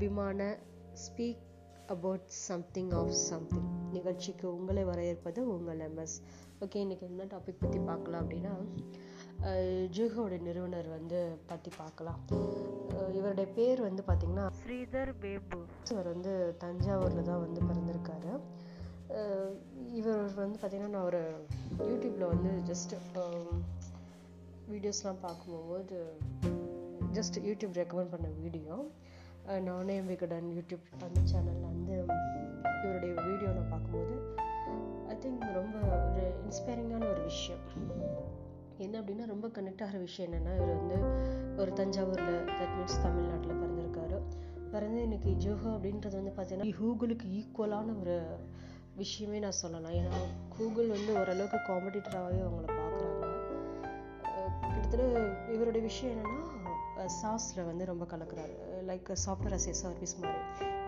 அபிமான speak about something of something நிகழ்ச்சிக்கு உங்களை வரவேற்பது உங்கள் எம்எஸ் ஓகே இன்றைக்கி என்ன டாபிக் பற்றி பார்க்கலாம் அப்படின்னா ஜூஹோட நிறுவனர் வந்து பற்றி பார்க்கலாம். இவருடைய பேர் வந்து பார்த்திங்கன்னா ஸ்ரீதர் பேபு. இவர் வந்து தஞ்சாவூரில் தான் வந்து பிறந்திருக்காரு. இவர் வந்து பார்த்திங்கன்னா நான் ஒரு யூடியூப்பில் வந்து ஜஸ்ட் வீடியோஸ்லாம் பார்க்கும்போது ஜஸ்ட் யூடியூப் ரெக்கமெண்ட் பண்ண வீடியோ நானே விகடன் யூடியூப் அந்த சேனலில் வந்து இவருடைய வீடியோ நான் பார்க்கும்போது ஐ திங்க் ரொம்ப ஒரு இன்ஸ்பைரிங்கான ஒரு விஷயம். என்ன அப்படின்னா ரொம்ப கனெக்ட் ஆகிற விஷயம் என்னென்னா இவர் வந்து ஒரு தஞ்சாவூரில் தட் மீன்ஸ் தமிழ்நாட்டில் பிறந்திருக்காரு. பிறந்து இன்னைக்கு ஜோஹோ அப்படின்றது வந்து பார்த்தீங்கன்னா கூகுளுக்கு ஈக்குவலான ஒரு விஷயமே நான் சொல்லலாம். ஏன்னா கூகுள் வந்து ஓரளவுக்கு காம்படிட்டராகவே அவங்கள பார்க்குறாங்க. கிட்டத்தட்ட இவருடைய விஷயம் என்னென்னா சாஸில் வந்து ரொம்ப கலக்குறாரு. Like software as a service மாதிரி.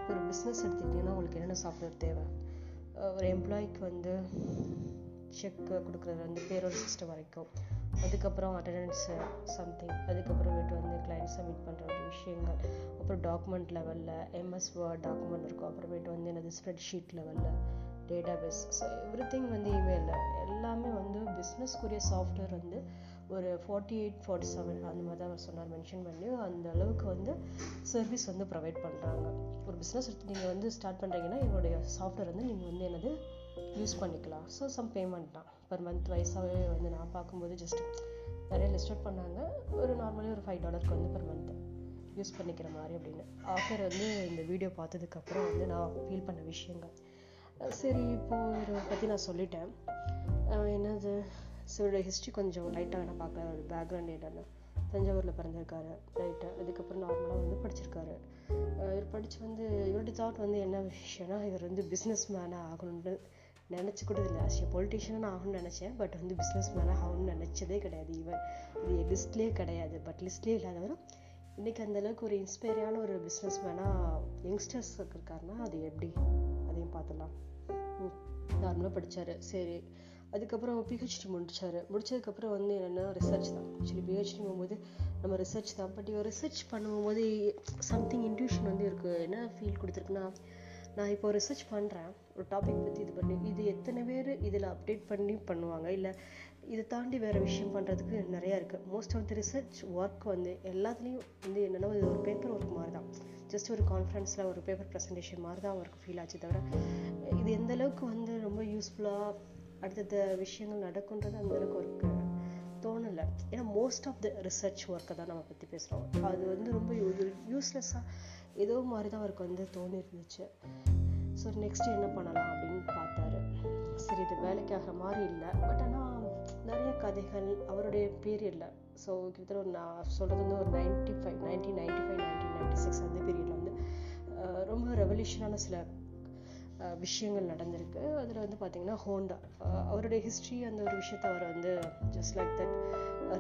ஒரு பிஸ்னஸ் எடுத்துக்கிட்டிங்கன்னா உங்களுக்கு என்னென்ன சாஃப்ட்வேர் தேவை? ஒரு எம்ப்ளாய்க்கு வந்து செக் கொடுக்குறது வந்து பேரோல் சிஸ்டம் வரைக்கும். அதுக்கப்புறம் அட்டண்டன்ஸ் சம்திங் அதுக்கப்புறமேட்டு வந்து கிளைண்ட் சப்மிட் பண்ணுற ஒரு விஷயங்கள். அப்புறம் டாக்குமெண்ட் லெவலில் எம்எஸ் வேர்ட் டாக்குமெண்ட் இருக்கும். அப்புறமேட்டு வந்து என்னது ஸ்ப்ரெட் ஷீட் லெவலில் database so everything வந்து இமெயிலில் எல்லாமே வந்து பிஸ்னஸ்க்குரிய சாஃப்ட்வேர் வந்து ஒரு ஃபார்ட்டி எயிட் ஃபார்ட்டி செவன் அந்த மாதிரி தான் அவர் சொன்னார் மென்ஷன் பண்ணி. அந்த அளவுக்கு வந்து சர்வீஸ் வந்து ப்ரொவைட் பண்ணுறாங்க ஒரு பிஸ்னஸ் நீங்கள் வந்து ஸ்டார்ட் பண்ணுறீங்கன்னா என்னுடைய சாஃப்ட்வேர் வந்து நீங்கள் வந்து என்னது யூஸ் பண்ணிக்கலாம். ஸோ சம் பேமெண்ட் தான். பர் மந்த் வைஸாகவே வந்து நான் பார்க்கும்போது ஜஸ்ட் நிறைய லிஸ்ட் அவுட் பண்ணாங்க. ஒரு நார்மலி ஒரு ஃபைவ் டாலருக்கு வந்து பர் மந்த் யூஸ் பண்ணிக்கிற மாதிரி அப்படின்னு. ஆஃபர் வந்து இந்த வீடியோ பார்த்ததுக்கப்புறம் வந்து நான் ஃபீல் பண்ண விஷயங்கள். சரி இப்போது இதை பற்றி நான் சொல்லிட்டேன். என்னது சிவருடைய ஹிஸ்ட்ரி கொஞ்சம் லைட்டாக நான் பார்க்கலாம். ஒரு பேக்ரவுண்ட் என்னென்னு தஞ்சாவூரில் பிறந்திருக்காரு. ரைட்டு அதுக்கப்புறம் நார்மலாக வந்து படிச்சிருக்காரு. இவர் படித்து வந்து இவருடைய தாட் வந்து என்ன விஷயம்னா இவர் வந்து பிஸ்னஸ் மேனாக ஆகணும்னு நினச்சி கூட இல்லை. ஆசியா பொலிட்டிஷியனாக நான் ஆகணும்னு நினச்சேன். பட் வந்து பிஸ்னஸ் மேனாக ஆகணும்னு நினச்சதே கிடையாது இவர். இது லிஸ்ட்லேயே கிடையாது. பட் லிஸ்ட்லேயே இல்லாதவரும் இன்றைக்கி அந்தளவுக்கு ஒரு இன்ஸ்பைரியான ஒரு பிஸ்னஸ் மேனாக யங்ஸ்டர்ஸ் இருக்காருன்னா அது எப்படி? அதையும் பார்த்துடலாம். நார்மலாக படித்தார் சரி. அதுக்கப்புறம் பிஹெச்டி முடிச்சார். முடிச்சதுக்கப்புறம் வந்து என்னென்னா ரிசர்ச் தான். ஆக்சுவலி பிஹெச்டி போகும்போது நம்ம ரிசர்ச் தான். பட் இவர் ரிசர்ச் பண்ணும்போது சம்திங் இன்ட்யூஷன் வந்து இருக்குது என்ன ஃபீல் கொடுத்துருக்குன்னா நான் இப்போ ரிசர்ச் பண்ணுறேன் ஒரு டாபிக் பற்றி இது பண்ணி இது எத்தனை பேர் இதில் அப்டேட் பண்ணி பண்ணுவாங்க? இல்லை இதை தாண்டி வேறு விஷயம் பண்ணுறதுக்கு நிறையா இருக்குது most of the research work வந்து எல்லாத்துலேயும் வந்து என்னென்னா இது ஒரு பேப்பர் ஒர்க் மாதிரி தான் ஜஸ்ட் ஒரு கான்ஃபரன்ஸில் ஒரு பேப்பர் ப்ரெசன்டேஷன் மாதிரி தான் அவருக்கு ஃபீல் ஆச்சு தவிர இது எந்த அளவுக்கு வந்து ரொம்ப யூஸ்ஃபுல்லாக அடுத்தடுத்த விஷயங்கள் நடக்குன்றது அந்த ஒரு தோணலை. ஏன்னா மோஸ்ட் ஆஃப் த ரிசர்ச் ஒர்க்கை தான் நம்ம பற்றி பேசுகிறோம் அது வந்து ரொம்ப யூஸ்லெஸ்ஸாக ஏதோ மாதிரி தான் அவருக்கு வந்து தோணி இருந்துச்சு ஸோ நெக்ஸ்ட் என்ன பண்ணலாம் அப்படின்னு பார்த்தாரு. சரி இது வேலைக்காகிற மாதிரி இல்லை. பட் ஆனால் நிறைய கதைகள் அவருடைய பீரியடில் ஸோ கிட்டத்தட்ட ஒரு நான் சொல்கிறது வந்து ஒரு ninety five nineteen ninety five nineteen ninety six அந்த பீரியடில் வந்து ரொம்ப ரெவல்யூஷனான சில விஷயங்கள் நடந்திருக்கு. அதில் வந்து பார்த்திங்கன்னா ஹோண்டா. அவருடைய ஹிஸ்ட்ரி அந்த ஒரு விஷயத்த அவர் வந்து ஜஸ்ட் லைக் தட்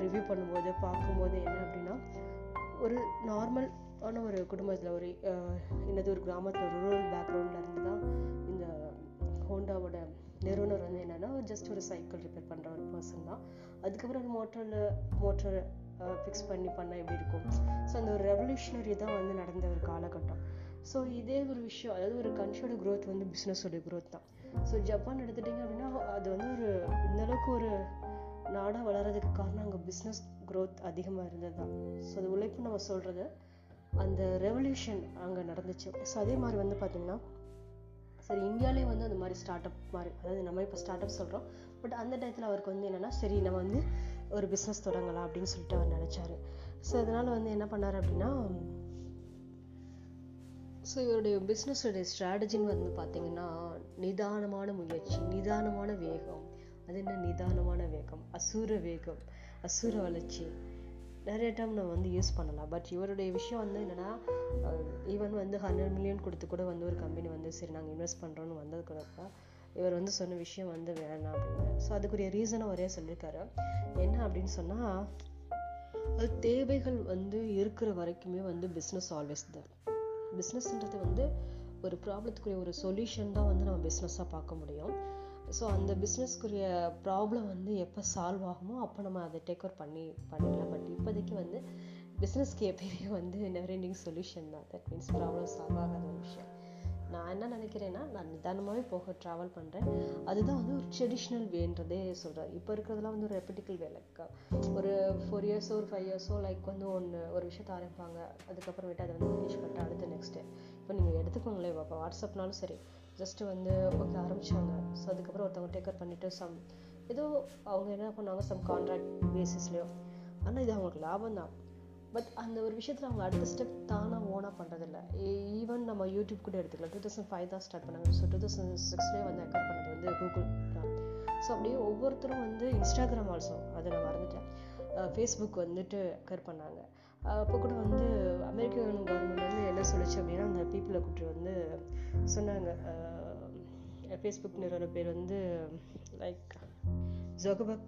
ரிவ்யூ பண்ணும்போது பார்க்கும்போது என்ன அப்படின்னா ஒரு நார்மல் ஆன ஒரு குடும்பத்தில் ஒரு அஹ், என்னது ஒரு கிராமத்தில் ரூரல் பேக்ரவுண்டில் இருந்து தான் இந்த ஹோண்டாவோட நிறுவனர் வந்து என்னென்னா ஜஸ்ட் ஒரு சைக்கிள் ரிப்பேர் பண்ணுற ஒரு பர்சன் தான். அதுக்கப்புறம் அந்த மோட்டரில் மோட்டரை ஃபிக்ஸ் பண்ணி பண்ணால் எப்படி இருக்கும்? ஸோ அந்த ஒரு ரெவல்யூஷனரி தான் வந்து நடந்த ஒரு காலகட்டம். ஸோ இதே ஒரு விஷயம் அதாவது ஒரு கண்ட்ரியோட க்ரோத் வந்து பிஸ்னஸோட க்ரோத் தான். ஸோ ஜப்பான் எடுத்துட்டிங்க அப்படின்னா அது வந்து ஒரு இந்தளவுக்கு ஒரு நாடாக வளர்கிறதுக்கு காரணம் அங்கே பிஸ்னஸ் க்ரோத் அதிகமாக இருந்தது தான். ஸோ அது உழைப்பு நம்ம சொல்கிறது அந்த ரெவல்யூஷன் அங்கே நடந்துச்சு. ஸோ அதே மாதிரி வந்து பார்த்திங்கன்னா சரி இந்தியாவிலே வந்து அந்த மாதிரி ஸ்டார்ட் அப் மாதிரி அதாவது நம்ம இப்போ ஸ்டார்ட் அப் சொல்கிறோம் பட் அந்த டயத்தில் அவருக்கு வந்து என்னென்னா சரி நம்ம வந்து ஒரு பிஸ்னஸ் தொடங்கலாம் அப்படின்னு சொல்லிட்டு அவர் நினச்சாரு. ஸோ அதனால் வந்து என்ன பண்ணார் அப்படின்னா ஸோ இவருடைய பிஸ்னஸுடைய ஸ்ட்ராட்டஜின்னு வந்து பார்த்தீங்கன்னா நிதானமான முயற்சி நிதானமான வேகம். அது என்ன? நிதானமான வேகம். அசூர வேகம். அசூர வளர்ச்சி. நிறைய டைம் நம்ம வந்து யூஸ் பண்ணலாம். பட் இவருடைய விஷயம் வந்து என்னென்னா ஈவன் வந்து ஹண்ட்ரட் மில்லியன் கொடுத்து கூட வந்து ஒரு கம்பெனி வந்து சரி நாங்கள் இன்வெஸ்ட் பண்ணுறோன்னு வந்ததுக்கு இவர் வந்து சொன்ன விஷயம் வந்து வேணாம் அப்படின்னு. ஸோ அதுக்குரிய ரீசனும் ஒரே சொல்லியிருக்காரு என்ன அப்படின்னு சொன்னால் அது தேவைகள் வந்து இருக்கிற வரைக்குமே வந்து பிஸ்னஸ் ஆல்வேஸ் தான். பிஸ்னஸ்ன்றது வந்து ஒரு ப்ராப்ளத்துக்குரிய ஒரு சொல்யூஷன் தான் வந்து நம்ம பிஸ்னஸாக பார்க்க முடியும். ஸோ அந்த பிஸ்னஸ்க்குரிய ப்ராப்ளம் வந்து எப்போ சால்வ் ஆகுமோ அப்போ நம்ம அதை டேக் ஓவர் பண்ணி பண்ணிடலாம். பட் இப்போதைக்கு வந்து பிஸ்னஸ்க்கு எப்பயுமே வந்து நெவர் எண்டிங் சொல்யூஷன் தான். தட் மீன்ஸ் ப்ராப்ளம் சால்வ் ஆகாத ஒரு விஷயம். நான் என்ன நினைக்கிறேன்னா நான் நிதானமாகவே போக ட்ராவல் பண்ணுறேன் அதுதான் வந்து ஒரு ட்ரெடிஷ்னல் வேன்றதே சொல்கிறேன் இப்போ இருக்கிறதுலாம் வந்து ஒரு ரெப்படிக்கல் வேலை ஒரு ஃபோர் இயர்ஸோ ஒரு ஃபைவ் இயர்ஸோ லைக் வந்து ஒன்று ஒரு விஷயத்தை ஆரம்பிப்பாங்க. அதுக்கப்புறமேட்டு அதை வந்து ஃபினிஷ் பண்ணிட்டு அடுத்த நெக்ஸ்ட்டு இப்போ நீங்கள் எடுத்துக்கோங்களேன் இப்போ வாட்ஸ்அப்னாலும் சரி ஜஸ்ட்டு வந்து ஓகே ஆரம்பித்தாங்க ஸோ அதுக்கப்புறம் ஒருத்தவங்க டேக்கர் பண்ணிவிட்டு சம் ஏதோ அவங்க என்ன பண்ணுவாங்க சம் கான்ட்ராக்ட் பேசிஸ்லேயோ ஆனால் இது அவங்களுக்கு லாபம் தான் பட் அந்த ஒரு விஷயத்தில் அவங்க அடுத்த ஸ்டெப் தானாக ஓனாக பண்ணுறதில்ல ஈவன் e-, நம்ம யூடியூப் கூட எடுத்துக்கலாம். டூ தௌசண்ட் ஃபைவ் தான் ஸ்டார்ட் பண்ணாங்க. ஸோ டூ தௌசண்ட் சிக்ஸ்லேயே வந்து அக்கௌண்ட் பண்ணது வந்து கூகுள் தான். ஸோ அப்படியே ஒவ்வொருத்தரும் வந்து இன்ஸ்டாகிராம் ஆல்சோ அதை நான் மறந்துட்டேன். ஃபேஸ்புக் வந்துட்டு அக்கர் பண்ணாங்க. அப்போ கூட வந்து அமெரிக்கன் கவர்மெண்ட் வந்து என்ன சொல்லிச்சு அப்படின்னா அந்த பீப்புளை கூப்பிட்டு வந்து சொன்னாங்க. ஃபேஸ்புக் நிறுவன பேர் வந்து லைக் ஜொகபக்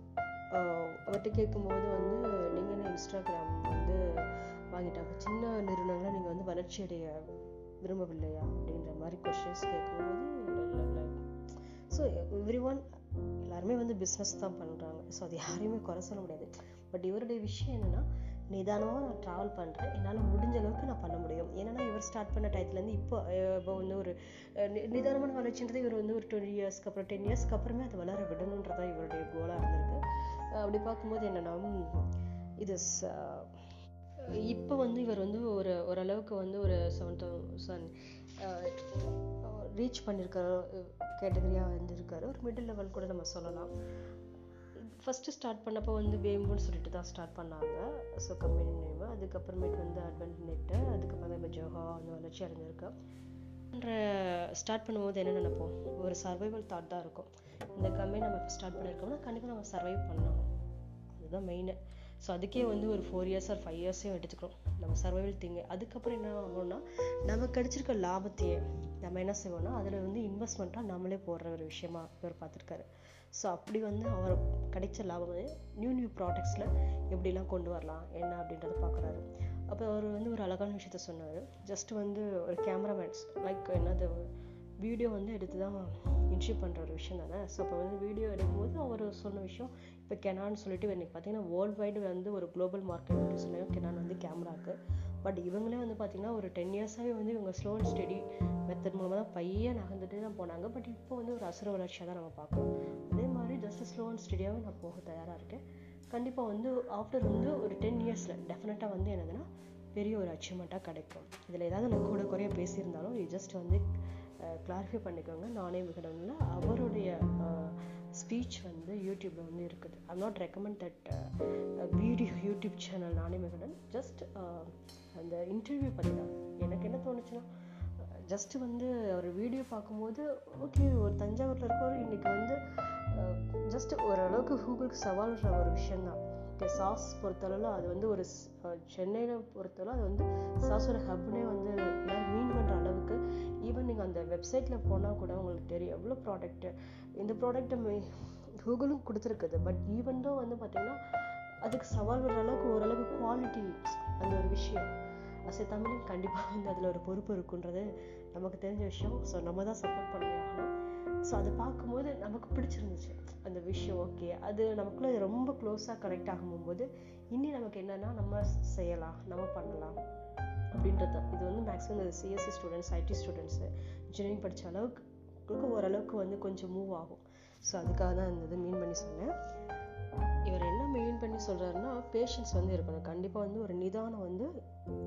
அவர்கிட்ட கேட்கும்போது வந்து நீங்கள் என்ன இன்ஸ்டாகிராம் வந்து வாங்கிட்டாங்க? சின்ன நிறுவனங்களை? நீங்கள் வந்து வளர்ச்சி அடைய விரும்பவில்லையா? அப்படின்ற மாதிரி கொஷின்ஸ் கேட்கும்போது ஸோ எவ்ரி ஒன் எல்லாருமே வந்து பிஸ்னஸ் தான் பண்ணுறாங்க ஸோ அது யாரையுமே குறை சொல்ல முடியாது. பட் இவருடைய விஷயம் என்னென்னா நிதானமாக நான் ட்ராவல் பண்ணுறேன் என்னால் முடிஞ்ச அளவுக்கு நான் பண்ண முடியும். ஏன்னா இவர் ஸ்டார்ட் பண்ண டயத்துலேருந்து இப்போ இப்போ வந்து ஒரு நிதானமான வளர்ச்சின்றது இவர் வந்து ஒரு டுவெண்ட்டி இயர்ஸ்க்கு அப்புறம் டென் இயர்ஸ்க்கு அப்புறமே அது வளர விடணுன்றதான் இவருடைய கோலாக இருந்திருக்கு. அப்படி பார்க்கும்போது என்னென்னா இது இப்போ வந்து இவர் வந்து ஒரு ஓரளவுக்கு வந்து ஒரு செவன் தௌசண்ட் ரீச் பண்ணியிருக்காரு கேட்டகரியாக வந்துருக்காரு ஒரு மிடில் லெவல் கூட நம்ம சொல்லலாம். ஃபஸ்ட்டு ஸ்டார்ட் பண்ணப்போ வந்து வேம்புன்னு சொல்லிட்டு தான் ஸ்டார்ட் பண்ணாங்க. ஸோ கம்பெனி நேம் அதுக்கப்புறமேட்டு வந்து அட்வென்ட் நெட்டு அதுக்கப்புறம் தான் இப்போ ஜோஹா அந்த வளர்ச்சி அடைஞ்சிருக்கு ஸ்டார்ட் பண்ணும்போது என்ன நினைப்போம்? ஒரு சர்வைவல் தாட் தான் இருக்கும். இந்த கம்பெனி நம்ம இப்போ ஸ்டார்ட் பண்ணியிருக்கோம்னா கண்டிப்பாக நம்ம சர்வைவ் பண்ணணும். அதுதான் மெயினு ஸோ அதுக்கே வந்து ஒரு ஃபோர் இயர்ஸ் ஆர் ஃபைவ் இயர்ஸையும் எடுத்துக்கிறோம். நம்ம சர்வைவல் திங்கு அதுக்கப்புறம் என்ன ஆகும்னா நமக்கு கிடச்சிருக்க லாபத்தையே நம்ம என்ன செய்வோம்னா அதில் வந்து இன்வெஸ்ட்மெண்ட்டாக நம்மளே போடுற ஒரு விஷயமா இவர் பார்த்துருக்காரு. ஸோ அப்படி வந்து அவர் கிடைச்ச லாபம் வந்து நியூ நியூ ப்ராடக்ட்ஸில் எப்படிலாம் கொண்டு வரலாம் என்ன அப்படின்றத பார்க்குறாரு. அப்போ அவர் வந்து ஒரு அழகான விஷயத்த சொன்னார். ஜஸ்ட் வந்து ஒரு கேமராமேன்ஸ் லைக் என்னது வீடியோ வந்து எடுத்து தான் இன்ட்ரிவ் பண்ணுற ஒரு விஷயம் தானே? ஸோ அப்போ வந்து வீடியோ எடுக்கும்போது அவர் சொன்ன விஷயம் இப்போ கெனான்னு சொல்லிட்டு இன்றைக்கி பார்த்தீங்கன்னா வேர்ல்டு வைடு வந்து ஒரு குளோபல் மார்க்கெட் அப்படின்னு சொன்னாங்க கெனான் வந்து கேமராக்கு பட் இவங்களே வந்து பார்த்திங்கன்னா ஒரு டென் இயர்ஸாகவே வந்து இவங்க ஸ்லோ அண்ட் ஸ்டடி மெத்தட் மூலமாக தான் பையன் நகர்ந்துட்டு தான் போனாங்க. பட் இப்போ வந்து ஒரு அசுர வளர்ச்சியாக தான் நம்ம பார்க்குறோம். அதே மாதிரி ஜஸ்ட் ஸ்லோ அண்ட் ஸ்டடியாகவே நான் போக தயாராக இருக்கேன். கண்டிப்பாக வந்து ஆஃப்டர் வந்து ஒரு டென் இயர்ஸில் டெஃபினட்டாக வந்து என்னதுன்னா பெரிய ஒரு அச்சீவ்மெண்ட்டாக கிடைக்கும். இதில் ஏதாவது நான் கூட குறைய பேசியிருந்தாலும் இது ஜஸ்ட் வந்து கிளாரிஃபை பண்ணிக்கோங்க. நானே விகடனில் அவருடைய ஸ்பீச் வந்து யூடியூப்பில் வந்து இருக்குது. I'm not recommend that video YouTube channel நானே விகடன். ஜஸ்ட் அந்த இன்டர்வியூ பற்றி தான். எனக்கு என்ன தோணுச்சுன்னா ஜஸ்ட் வந்து ஒரு வீடியோ பார்க்கும்போது ஓகே ஒரு தஞ்சாவூரில் இருக்கவர் இன்றைக்கி வந்து ஜஸ்ட் ஓரளவுக்கு கூகுளுக்கு சவால்ன்ற ஒரு விஷயந்தான் ஓகே சாஸ் பொறுத்தளவில் அது வந்து ஒரு சென்னையில் பொறுத்தளவு அது வந்து சாஸோட ஹப்னே வந்து எல்லோரும் மீன் பண்ணுற அளவுக்கு. ஈவன் நீங்கள் அந்த வெப்சைட்டில் போனால் கூட உங்களுக்கு தெரியும். எவ்வளோ ப்ராடக்ட்டு இந்த ப்ராடக்ட்டை கூகுளும் கொடுத்துருக்குது. பட் ஈவன் தான் வந்து பார்த்திங்கன்னா அதுக்கு சவால் விடுற அளவுக்கு ஓரளவுக்கு குவாலிட்டி அந்த ஒரு விஷயம். அசை எ கண்டிப்பாக வந்து அதில் ஒரு பொறுப்பு இருக்குன்றது நமக்கு தெரிஞ்ச விஷயம். ஸோ நம்ம தான் சப்போர்ட் பண்ணி ஆகணும் ஸோ அதை பார்க்கும்போது நமக்கு பிடிச்சிருந்துச்சு. அந்த விஷயம் ஓகே அது நமக்குள்ளே ரொம்ப க்ளோஸாக கனெக்ட் ஆகும்போது இனி நமக்கு என்னென்னா நம்ம செய்யலாம் நம்ம பண்ணலாம் அப்படின்றது. இது வந்து மேக்ஸிமம் இந்த CSC students IT students engineering படித்த அளவுக்கு ஓரளவுக்கு வந்து கொஞ்சம் மூவ் ஆகும். ஸோ அதுக்காக தான் இந்த இது மீன் பண்ணி சொன்னேன். இவர் என்ன மெயின் பண்ணி சொல்கிறாருன்னா பேஷன்ஸ் வந்து இருக்கணும். கண்டிப்பாக வந்து ஒரு நிதானம் வந்து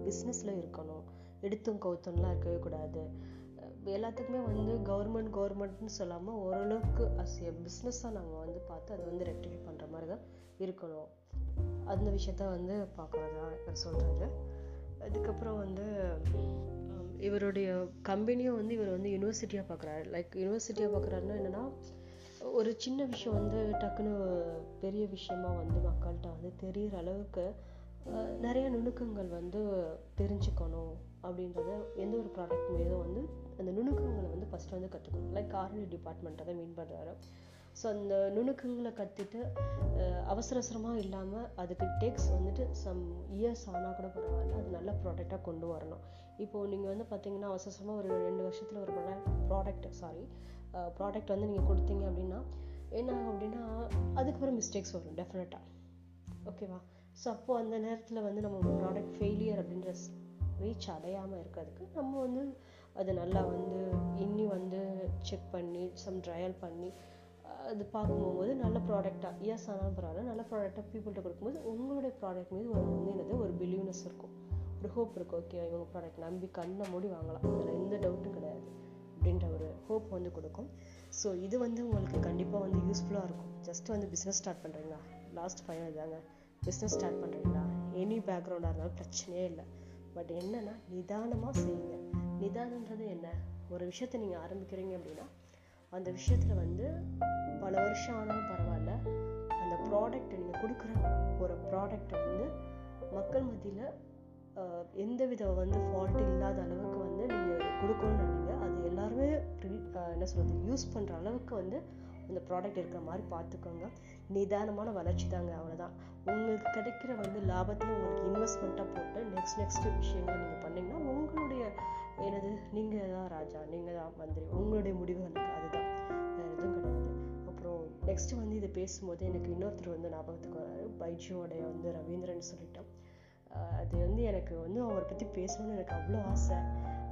பிஸ்னஸில் இருக்கணும். எடுத்தும் கவுத்தம்லாம் இருக்கவே கூடாது. எல்லாத்துக்குமே வந்து கவர்மெண்ட் கவர்மெண்ட்னு சொல்லாமல் ஓரளவுக்கு அஸ் எ பிஸ்னஸாக நம்ம வந்து பார்த்து அதை வந்து ரெக்டிஃபை பண்ணுற மாதிரி தான் இருக்கணும். அந்த விஷயத்த வந்து பார்க்குறதா இவர் சொல்கிறாரு அதுக்கப்புறம் வந்து இவருடைய கம்பெனியும் வந்து இவர் வந்து யூனிவர்சிட்டியாக பார்க்குறாரு. லைக் யூனிவர்சிட்டியாக பார்க்குறாருன்னா என்னென்னா ஒரு சின்ன விஷயம் வந்து டக்குன்னு பெரிய விஷயமா வந்து மக்கள்கிட்ட வந்து தெரிகிற அளவுக்கு நிறைய நுணுக்கங்கள் வந்து தெரிஞ்சுக்கணும். அப்படின்றத எந்த ஒரு ப்ராடக்ட் மீதும் வந்து அந்த நுணுக்கங்களை வந்து ஃபஸ்ட்டு வந்து கற்றுக்கணும் லைக் ஆர்என்டி டிபார்ட்மெண்ட்டை தான் மீன் பண்ணுறாரு ஸோ அந்த நுணுக்கங்களை கற்றுட்டு அவசர அவசரமாக இல்லாமல் அதுக்கு டேக்ஸ் வந்துட்டு சம் இயர்ஸ் ஆனால் கூட பரவாயில்ல. அது நல்ல ப்ராடக்டாக கொண்டு வரணும். இப்போது நீங்கள் வந்து பார்த்தீங்கன்னா அவசரமாக ஒரு ரெண்டு வருஷத்தில் ஒரு ப்ராடக்ட் சாரி ப்ராடக்ட் வந்து நீங்கள் கொடுத்தீங்க அப்படின்னா என்ன ஆகும் அப்படின்னா அதுக்கப்புறம் மிஸ்டேக்ஸ் வரும் டெஃபினட்டாக ஓகேவா ஸோ அப்போது அந்த நேரத்தில் வந்து நம்ம ப்ராடக்ட் ஃபெயிலியர் அப்படின்ற ரீச் அடையாமல் இருக்கிறதுக்கு நம்ம வந்து அதை நல்லா வந்து இன்னி வந்து செக் பண்ணி சம் ட்ரையல் பண்ணி அது பார்க்கும்போது நல்ல ப்ராடக்டாக இயர்ஸ் ஆனாலும் பரவாயில்ல நல்ல ப்ராடக்டாக பீப்புள்கிட்ட கொடுக்கும்போது உங்களுடைய ப்ராடக்ட் மீது ஒரு வந்து என்னது ஒரு பிலீவ்னஸ் இருக்கும். ஒரு ஹோப் இருக்கும். ஓகே இவங்க ப்ராடக்ட் நம்பி கண்ணை மூடி வாங்கலாம். அதில் எந்த டவுட்டும் கிடையாது. அப்படின்ற ஒரு ஹோப் வந்து கொடுக்கும். ஸோ இது வந்து உங்களுக்கு கண்டிப்பாக வந்து யூஸ்ஃபுல்லாக இருக்கும். ஜஸ்ட் வந்து பிஸ்னஸ் ஸ்டார்ட் பண்ணுறீங்களா லாஸ்ட் ஃபைனல் தாங்க. பிஸ்னஸ் ஸ்டார்ட் பண்ணுறீங்களா எனி பேக்ரவுண்டாக இருந்தாலும் பிரச்சனையே இல்லை. பட் என்னென்னா நிதானமாக செய்யுங்க. நிதானன்றது என்ன? ஒரு விஷயத்தை நீங்கள் ஆரம்பிக்கிறீங்க அப்படின்னா அந்த விஷயத்தில் வந்து பல வருஷம் ஆனாலும் பரவாயில்ல. அந்த ப்ராடக்ட் நீங்கள் கொடுக்குற ஒரு ப்ராடக்டை வந்து மக்கள் மத்தியில் எந்த வித வந்து ஃபால்ட் இல்லாத அளவுக்கு வந்து நீங்கள் கொடுக்கணும்னு நினைங்க. அது எல்லாருமே என்ன சொல்கிறது யூஸ் பண்ணுற அளவுக்கு வந்து அந்த ப்ராடக்ட் இருக்கிற மாதிரி பார்த்துக்கோங்க. நிதானமான வளர்ச்சி தாங்க அவ்வளோதான் உங்களுக்கு கிடைக்கிற வந்து லாபத்தையும் உங்களுக்கு இன்வெஸ்ட்மெண்ட்டாக போட்டு நெக்ஸ்ட் நெக்ஸ்ட் விஷயங்களை நீங்கள் பண்ணிங்கன்னா உங்களுடைய எனது நீங்கள் தான் ராஜா நீங்கள் தான் மந்திரி. உங்களுடைய முடிவுகளுக்கு அதுதான். வேறு எதுவும் கிடையாது. அப்புறம் நெக்ஸ்ட் வந்து இதை பேசும்போது எனக்கு இன்னொருத்தர் வந்து ஞாபகத்துக்கு வராரு. பைஜியோடைய வந்து ரவீந்திரன் சொல்லிட்டோம் அது வந்து எனக்கு வந்து அவரை பற்றி பேசணும்னு எனக்கு அவ்வளோ ஆசை.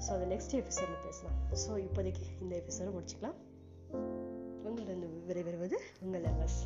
ஸோ அதை நெக்ஸ்ட் எபிசோடில் பேசலாம். ஸோ இப்போதைக்கு இந்த எபிசோட முடிச்சுக்கலாம். உங்களிடம் விரைவருவது உங்கள் எம்எஸ்